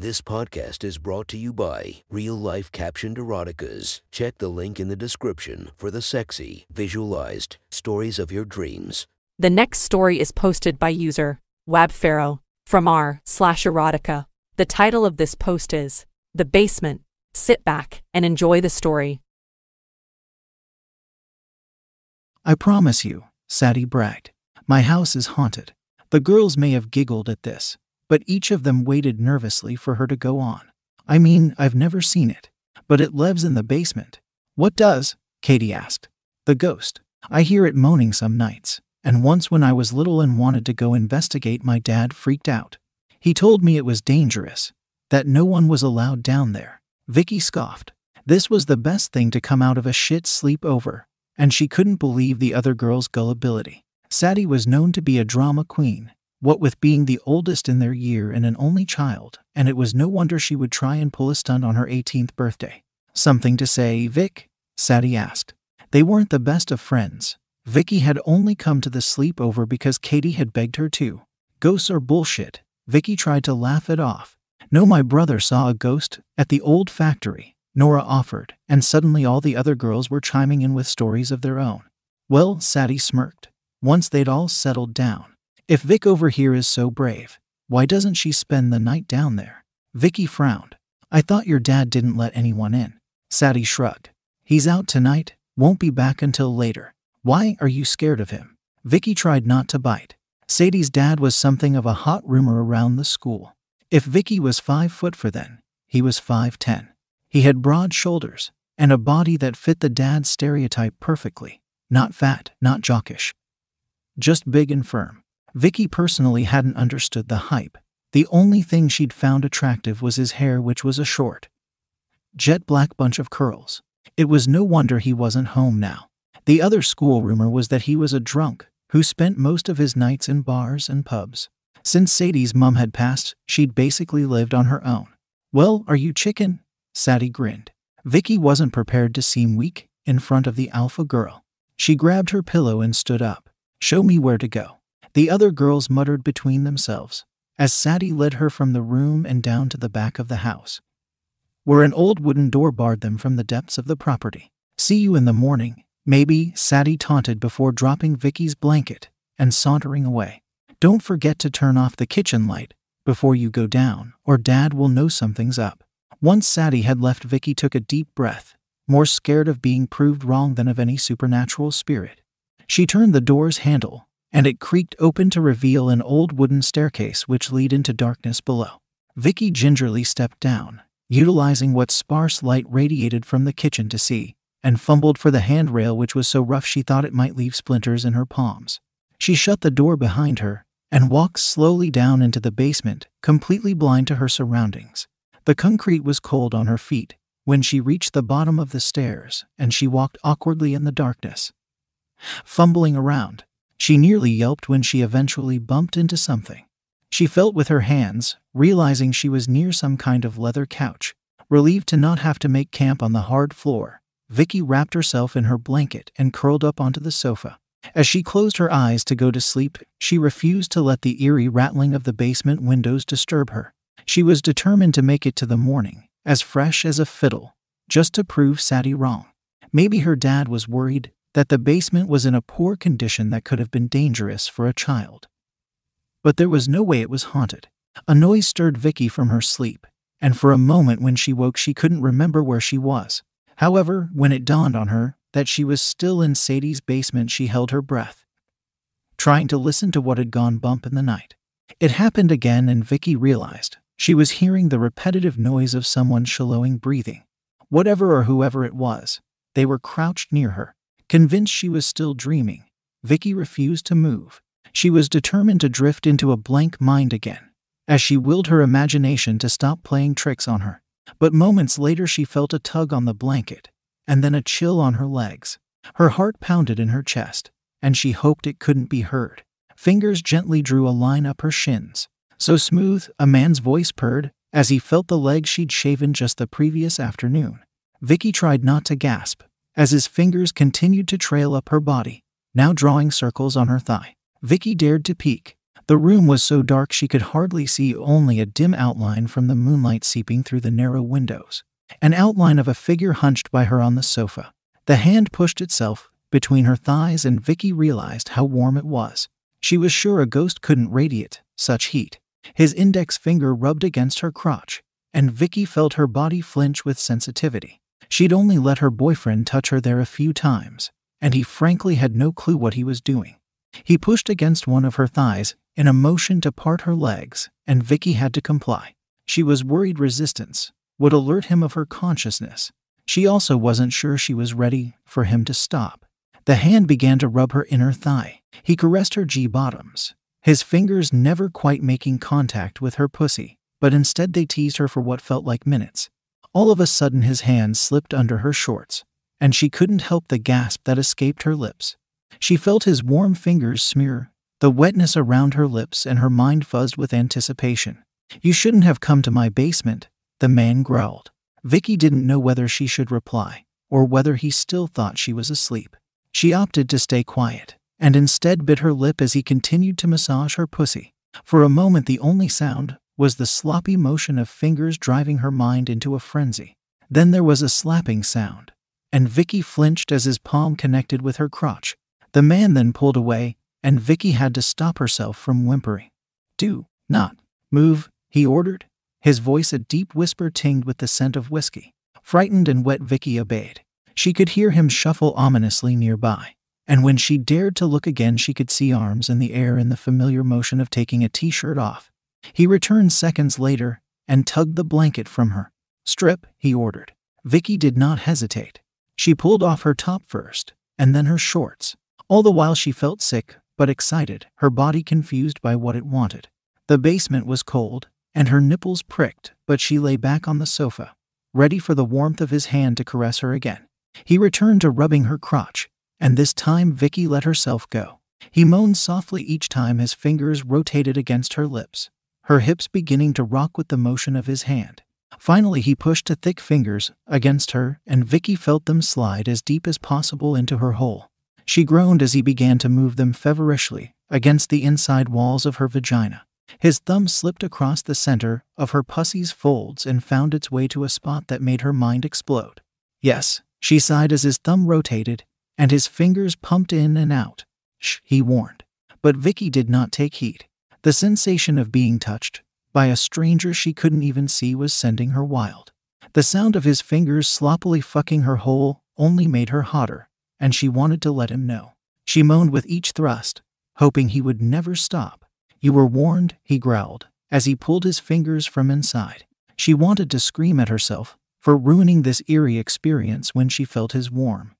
This podcast is brought to you by Real Life Captioned Eroticas. Check the link in the description for the sexy, visualized stories of your dreams. The next story is posted by user Wabpharaoh from r slash erotica. The title of this post is The Basement. Sit back and enjoy the story. I promise you, Sadie bragged, my house is haunted. The girls may have giggled at this, but each of them waited nervously for her to go on. I mean, I've never seen it, but it lives in the basement. What does? Katie asked. The ghost. I hear it moaning some nights, and once when I was little and wanted to go investigate, my dad freaked out. He told me it was dangerous, that no one was allowed down there. Vicky scoffed. This was the best thing to come out of a shit sleepover, and she couldn't believe the other girls' gullibility. Sadie was known to be a drama queen, what with being the oldest in their year and an only child, and it was no wonder she would try and pull a stunt on her 18th birthday. Something to say, Vic? Sadie asked. They weren't the best of friends. Vicky had only come to the sleepover because Katie had begged her to. Ghosts are bullshit. Vicky tried to laugh it off. No, my brother saw a ghost at the old factory, Nora offered, and suddenly all the other girls were chiming in with stories of their own. Well, Sadie smirked. Once they'd all settled down, if Vic over here is so brave, why doesn't she spend the night down there? Vicky frowned. I thought your dad didn't let anyone in. Sadie shrugged. He's out tonight, won't be back until later. Why are you scared of him? Vicky tried not to bite. Sadie's dad was something of a hot rumor around the school. If Vicky was five foot for then, he was five ten. He had broad shoulders and a body that fit the dad's stereotype perfectly. Not fat, not jockish. Just big and firm. Vicky personally hadn't understood the hype. The only thing she'd found attractive was his hair, which was a short, jet black bunch of curls. It was no wonder he wasn't home now. The other school rumor was that he was a drunk who spent most of his nights in bars and pubs. Since Sadie's mum had passed, she'd basically lived on her own. Well, are you chicken? Sadie grinned. Vicky wasn't prepared to seem weak in front of the alpha girl. She grabbed her pillow and stood up. Show me where to go. The other girls muttered between themselves as Sadie led her from the room and down to the back of the house, where an old wooden door barred them from the depths of the property. See you in the morning, maybe, Sadie taunted before dropping Vicky's blanket and sauntering away. Don't forget to turn off the kitchen light before you go down, or Dad will know something's up. Once Sadie had left, Vicky took a deep breath, more scared of being proved wrong than of any supernatural spirit. She turned the door's handle and it creaked open to reveal an old wooden staircase which led into darkness below. Vicky gingerly stepped down, utilizing what sparse light radiated from the kitchen to see, and fumbled for the handrail which was so rough she thought it might leave splinters in her palms. She shut the door behind her and walked slowly down into the basement, completely blind to her surroundings. The concrete was cold on her feet when she reached the bottom of the stairs, and she walked awkwardly in the darkness. Fumbling around, she nearly yelped when she eventually bumped into something. She felt with her hands, realizing she was near some kind of leather couch. Relieved to not have to make camp on the hard floor, Vicky wrapped herself in her blanket and curled up onto the sofa. As she closed her eyes to go to sleep, she refused to let the eerie rattling of the basement windows disturb her. She was determined to make it to the morning, as fresh as a fiddle, just to prove Sadie wrong. Maybe her dad was worried that the basement was in a poor condition that could have been dangerous for a child. But there was no way it was haunted. A noise stirred Vicky from her sleep, and for a moment when she woke she couldn't remember where she was. However, when it dawned on her that she was still in Sadie's basement, she held her breath, trying to listen to what had gone bump in the night. It happened again, and Vicky realized she was hearing the repetitive noise of someone shallowing breathing. Whatever or whoever it was, they were crouched near her, Convinced she was still dreaming, Vicky refused to move. She was determined to drift into a blank mind again, as she willed her imagination to stop playing tricks on her. But moments later, she felt a tug on the blanket, and then a chill on her legs. Her heart pounded in her chest, and she hoped it couldn't be heard. Fingers gently drew a line up her shins. So smooth, a man's voice purred as he felt the legs she'd shaven just the previous afternoon. Vicky tried not to gasp, as his fingers continued to trail up her body, now drawing circles on her thigh. Vicky dared to peek. The room was so dark she could hardly see only a dim outline from the moonlight seeping through the narrow windows. An outline of a figure hunched by her on the sofa. The hand pushed itself between her thighs and Vicky realized how warm it was. She was sure a ghost couldn't radiate such heat. His index finger rubbed against her crotch, and Vicky felt her body flinch with sensitivity. She'd only let her boyfriend touch her there a few times, and he frankly had no clue what he was doing. He pushed against one of her thighs in a motion to part her legs, and Vicky had to comply. She was worried resistance would alert him of her consciousness. She also wasn't sure she was ready for him to stop. The hand began to rub her inner thigh. He caressed her G bottoms, his fingers never quite making contact with her pussy, but instead they teased her for what felt like minutes. All of a sudden, his hand slipped under her shorts, and she couldn't help the gasp that escaped her lips. She felt his warm fingers smear the wetness around her lips, and her mind fuzzed with anticipation. You shouldn't have come to my basement, the man growled. Vicky didn't know whether she should reply, or whether he still thought she was asleep. She opted to stay quiet, and instead bit her lip as he continued to massage her pussy. For a moment, the only sound was the sloppy motion of fingers driving her mind into a frenzy. Then there was a slapping sound, and Vicky flinched as his palm connected with her crotch. The man then pulled away, and Vicky had to stop herself from whimpering. Do not move, he ordered, his voice a deep whisper tinged with the scent of whiskey. Frightened and wet, Vicky obeyed. She could hear him shuffle ominously nearby, and when she dared to look again, she could see arms in the air in the familiar motion of taking a t shirt off. He returned seconds later and tugged the blanket from her. Strip, he ordered. Vicky did not hesitate. She pulled off her top first, and then her shorts. All the while she felt sick, but excited, her body confused by what it wanted. The basement was cold, and her nipples pricked, but she lay back on the sofa, ready for the warmth of his hand to caress her again. He returned to rubbing her crotch, and this time Vicky let herself go. He moaned softly each time his fingers rotated against her lips her hips beginning to rock with the motion of his hand. Finally, he pushed thick fingers against her, and Vicky felt them slide as deep as possible into her hole. She groaned as he began to move them feverishly against the inside walls of her vagina. His thumb slipped across the center of her pussy's folds and found its way to a spot that made her mind explode. Yes, she sighed as his thumb rotated and his fingers pumped in and out. Shh, he warned. But Vicky did not take heed. The sensation of being touched by a stranger she couldn't even see was sending her wild. The sound of his fingers sloppily fucking her hole only made her hotter, and she wanted to let him know. She moaned with each thrust, hoping he would never stop. You were warned, he growled, as he pulled his fingers from inside. She wanted to scream at herself for ruining this eerie experience when she felt his warm,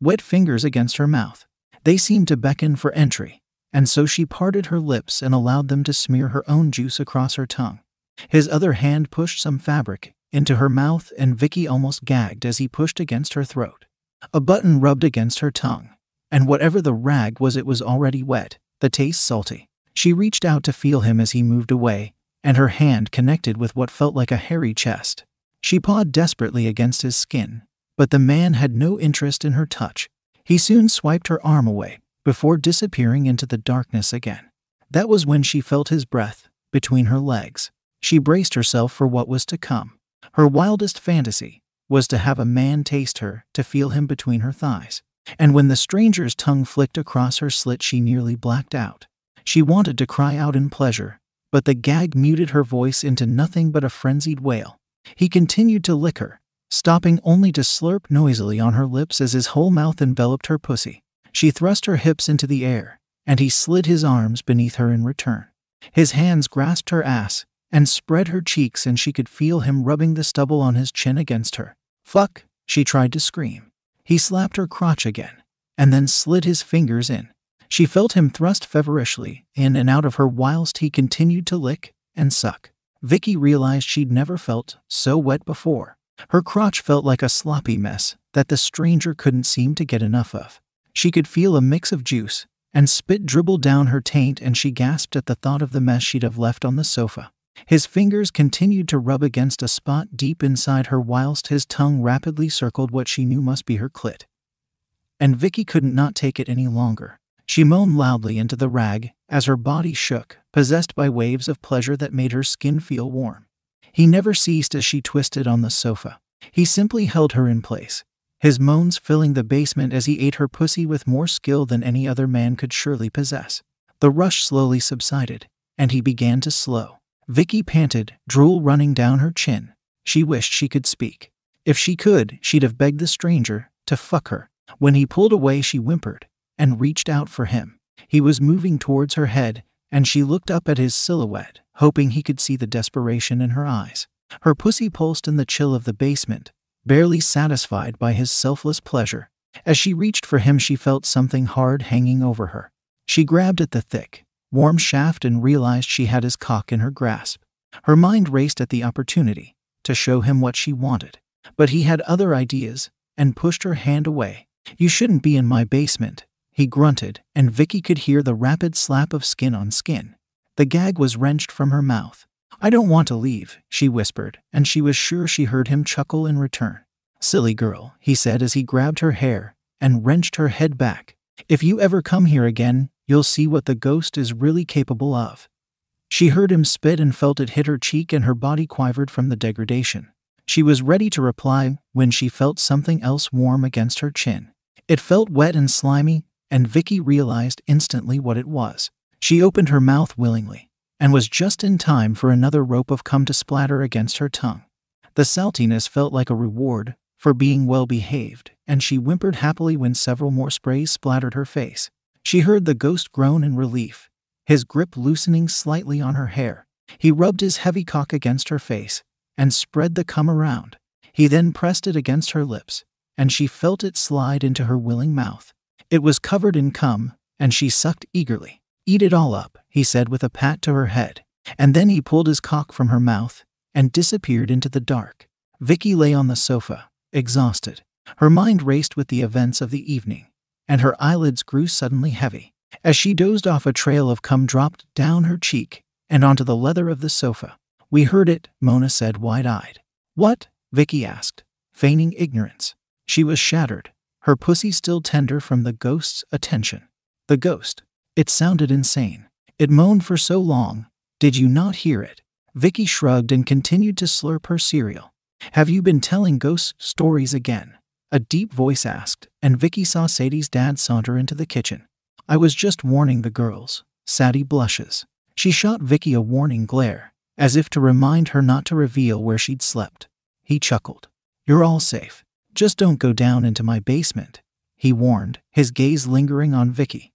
wet fingers against her mouth. They seemed to beckon for entry, and so she parted her lips and allowed them to smear her own juice across her tongue. His other hand pushed some fabric into her mouth, and Vicky almost gagged as he pushed against her throat. A button rubbed against her tongue, and whatever the rag was, it was already wet, the taste salty. She reached out to feel him as he moved away, and her hand connected with what felt like a hairy chest. She pawed desperately against his skin, but the man had no interest in her touch. He soon swiped her arm away, before disappearing into the darkness again. That was when she felt his breath between her legs. She braced herself for what was to come. Her wildest fantasy was to have a man taste her, to feel him between her thighs. And when the stranger's tongue flicked across her slit, she nearly blacked out. She wanted to cry out in pleasure, but the gag muted her voice into nothing but a frenzied wail. He continued to lick her, stopping only to slurp noisily on her lips as his whole mouth enveloped her pussy. She thrust her hips into the air, and he slid his arms beneath her in return. His hands grasped her ass and spread her cheeks, and she could feel him rubbing the stubble on his chin against her. Fuck, she tried to scream. He slapped her crotch again, and then slid his fingers in. She felt him thrust feverishly in and out of her whilst he continued to lick and suck. Vicky realized she'd never felt so wet before. Her crotch felt like a sloppy mess that the stranger couldn't seem to get enough of. She could feel a mix of juice and spit dribble down her taint, and she gasped at the thought of the mess she'd have left on the sofa. His fingers continued to rub against a spot deep inside her whilst his tongue rapidly circled what she knew must be her clit. And Vicky couldn't not take it any longer. She moaned loudly into the rag as her body shook, possessed by waves of pleasure that made her skin feel warm. He never ceased as she twisted on the sofa. He simply held her in place, his moans filling the basement as he ate her pussy with more skill than any other man could surely possess. The rush slowly subsided, and he began to slow. Vicky panted, drool running down her chin. She wished she could speak. If she could, she'd have begged the stranger to fuck her. When he pulled away, she whimpered and reached out for him. He was moving towards her head, and she looked up at his silhouette, hoping he could see the desperation in her eyes. Her pussy pulsed in the chill of the basement, barely satisfied by his selfless pleasure. As she reached for him, she felt something hard hanging over her. She grabbed at the thick, warm shaft and realized she had his cock in her grasp. Her mind raced at the opportunity to show him what she wanted. But he had other ideas and pushed her hand away. You shouldn't be in my basement, he grunted, and Vicky could hear the rapid slap of skin on skin. The gag was wrenched from her mouth. I don't want to leave, she whispered, and she was sure she heard him chuckle in return. Silly girl, he said as he grabbed her hair and wrenched her head back. If you ever come here again, you'll see what the ghost is really capable of. She heard him spit and felt it hit her cheek, and her body quivered from the degradation. She was ready to reply when she felt something else warm against her chin. It felt wet and slimy, and Vicky realized instantly what it was. She opened her mouth willingly and was just in time for another rope of cum to splatter against her tongue. The saltiness felt like a reward for being well behaved, and she whimpered happily when several more sprays splattered her face. She heard the ghost groan in relief, his grip loosening slightly on her hair. He rubbed his heavy cock against her face and spread the cum around. He then pressed it against her lips, and she felt it slide into her willing mouth. It was covered in cum, and she sucked eagerly. Eat it all up, he said with a pat to her head, and then he pulled his cock from her mouth and disappeared into the dark. Vicky lay on the sofa, exhausted. Her mind raced with the events of the evening, and her eyelids grew suddenly heavy. As she dozed off, a trail of cum dropped down her cheek and onto the leather of the sofa. We heard it, Mona said wide eyed. What? Vicky asked, feigning ignorance. She was shattered, her pussy still tender from the ghost's attention. The ghost. It sounded insane. It moaned for so long. Did you not hear it? Vicky shrugged and continued to slurp her cereal. Have you been telling ghost stories again? A deep voice asked, and Vicky saw Sadie's dad saunter into the kitchen. I was just warning the girls. Sadie blushes. She shot Vicky a warning glare, as if to remind her not to reveal where she'd slept. He chuckled. You're all safe. Just don't go down into my basement, he warned, his gaze lingering on Vicky.